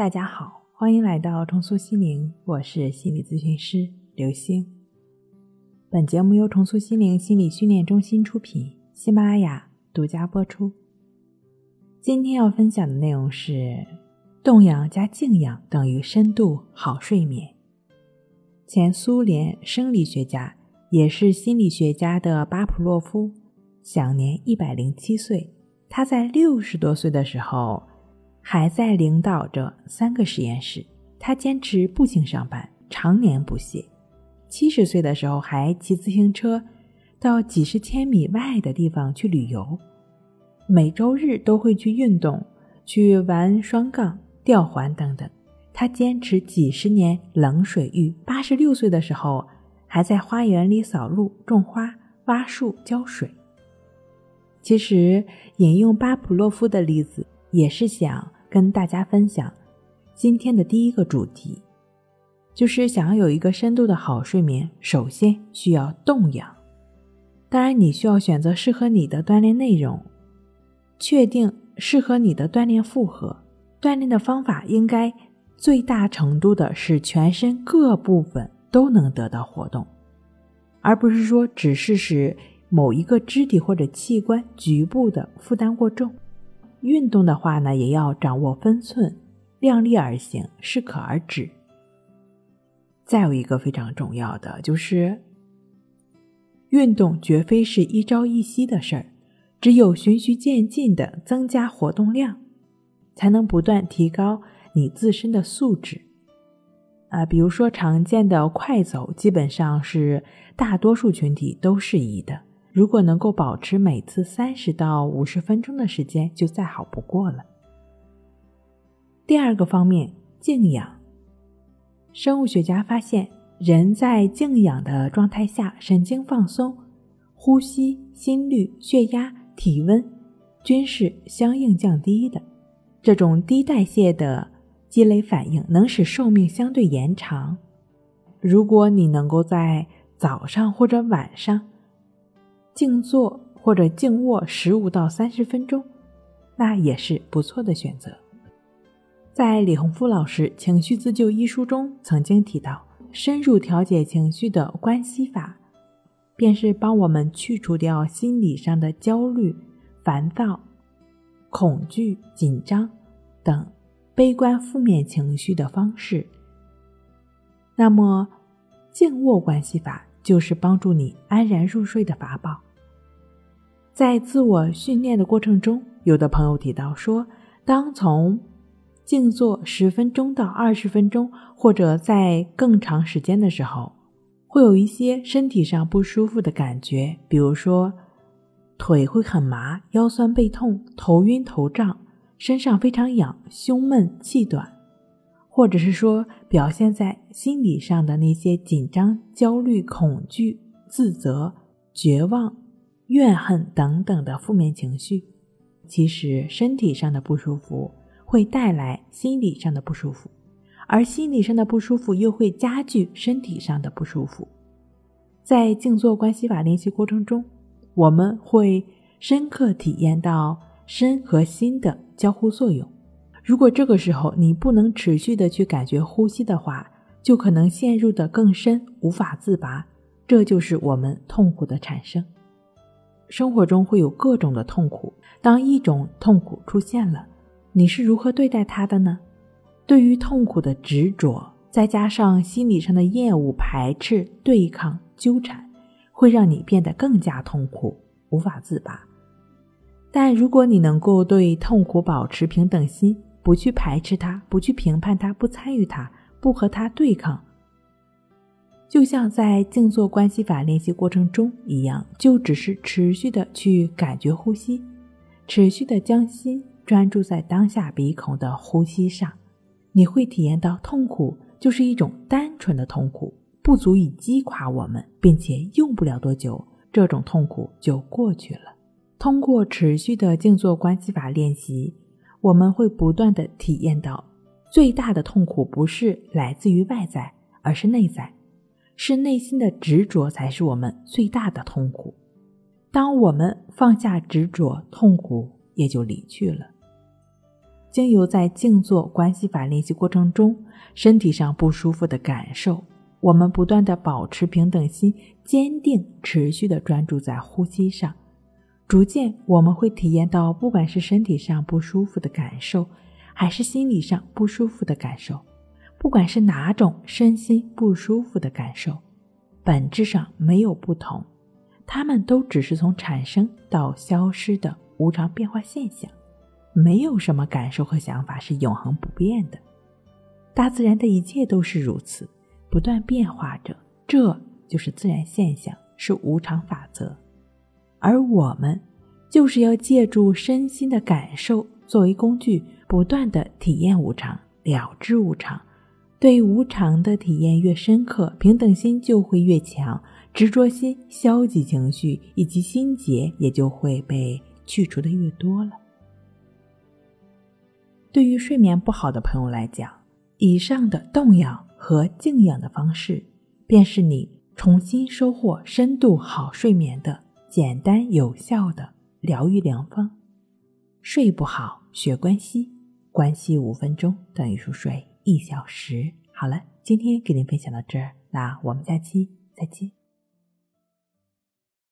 大家好，欢迎来到重塑心灵，我是心理咨询师刘星。本节目由重塑心灵心理训练中心出品，喜马拉雅独家播出。今天要分享的内容是：动养加静养等于深度好睡眠。前苏联生理学家也是心理学家的巴甫洛夫，享年一百零七岁。他在六十多岁的时候。还在领导着三个实验室，他坚持步行上班，常年不懈。七十岁的时候，还骑自行车到几十千米外的地方去旅游，每周日都会去运动，去玩双杠、吊环等等。他坚持几十年冷水浴，八十六岁的时候还在花园里扫路、种花、挖树、浇水。其实，引用巴甫洛夫的例子。也是想跟大家分享今天的第一个主题，就是想要有一个深度的好睡眠，首先需要动养。当然，你需要选择适合你的锻炼内容，确定适合你的锻炼负荷。锻炼的方法应该最大程度的使全身各部分都能得到活动，而不是说只是使某一个肢体或者器官局部的负担过重。运动的话呢，也要掌握分寸，量力而行，适可而止。再有一个非常重要的就是，运动绝非是一朝一夕的事儿，只有循序渐进的增加活动量，才能不断提高你自身的素质。啊，比如说常见的快走，基本上是大多数群体都适宜的。如果能够保持每次三十到五十分钟的时间，就再好不过了。第二个方面，静养。生物学家发现，人在静养的状态下，神经放松，呼吸、心率、血压、体温均是相应降低的。这种低代谢的积累反应，能使寿命相对延长。如果你能够在早上或者晚上，静坐或者静卧十五到三十分钟，那也是不错的选择。在李洪福老师《情绪自救》一书中曾经提到，深入调节情绪的关系法，便是帮我们去除掉心理上的焦虑、烦躁、恐惧、紧张等悲观负面情绪的方式。那么，静卧关系法。就是帮助你安然入睡的法宝。在自我训练的过程中，有的朋友提到说，当从静坐十分钟到二十分钟，或者在更长时间的时候，会有一些身体上不舒服的感觉，比如说腿会很麻、腰酸背痛、头晕头胀、身上非常痒、胸闷气短。或者是说表现在心理上的那些紧张、焦虑、恐惧、自责、绝望、怨恨等等的负面情绪，其实身体上的不舒服会带来心理上的不舒服，而心理上的不舒服又会加剧身体上的不舒服。在静坐关系法练习过程中，我们会深刻体验到身和心的交互作用。如果这个时候你不能持续的去感觉呼吸的话，就可能陷入的更深，无法自拔。这就是我们痛苦的产生。生活中会有各种的痛苦，当一种痛苦出现了，你是如何对待它的呢？对于痛苦的执着，再加上心理上的厌恶、排斥、对抗、纠缠，会让你变得更加痛苦，无法自拔。但如果你能够对痛苦保持平等心，不去排斥它，不去评判它，不参与它，不和它对抗，就像在静坐关系法练习过程中一样，就只是持续的去感觉呼吸，持续的将心专注在当下鼻孔的呼吸上，你会体验到痛苦就是一种单纯的痛苦，不足以击垮我们，并且用不了多久，这种痛苦就过去了。通过持续的静坐关系法练习。我们会不断的体验到，最大的痛苦不是来自于外在，而是内在，是内心的执着才是我们最大的痛苦。当我们放下执着，痛苦也就离去了。经由在静坐关系法练习过程中，身体上不舒服的感受，我们不断的保持平等心，坚定持续的专注在呼吸上，逐渐我们会体验到，不管是身体上不舒服的感受，还是心理上不舒服的感受，不管是哪种身心不舒服的感受，本质上没有不同，它们都只是从产生到消失的无常变化现象。没有什么感受和想法是永恒不变的，大自然的一切都是如此，不断变化着，这就是自然现象，是无常法则。而我们就是要借助身心的感受作为工具，不断的体验无常，了知无常。对无常的体验越深刻，平等心就会越强，执着心、消极情绪以及心结也就会被去除的越多了。对于睡眠不好的朋友来讲，以上的动养和静养的方式，便是你重新收获深度好睡眠的简单有效的疗愈良方。睡不好学关系，关系五分钟等于熟睡一小时。好了，今天给您分享到这儿，那我们下期再见。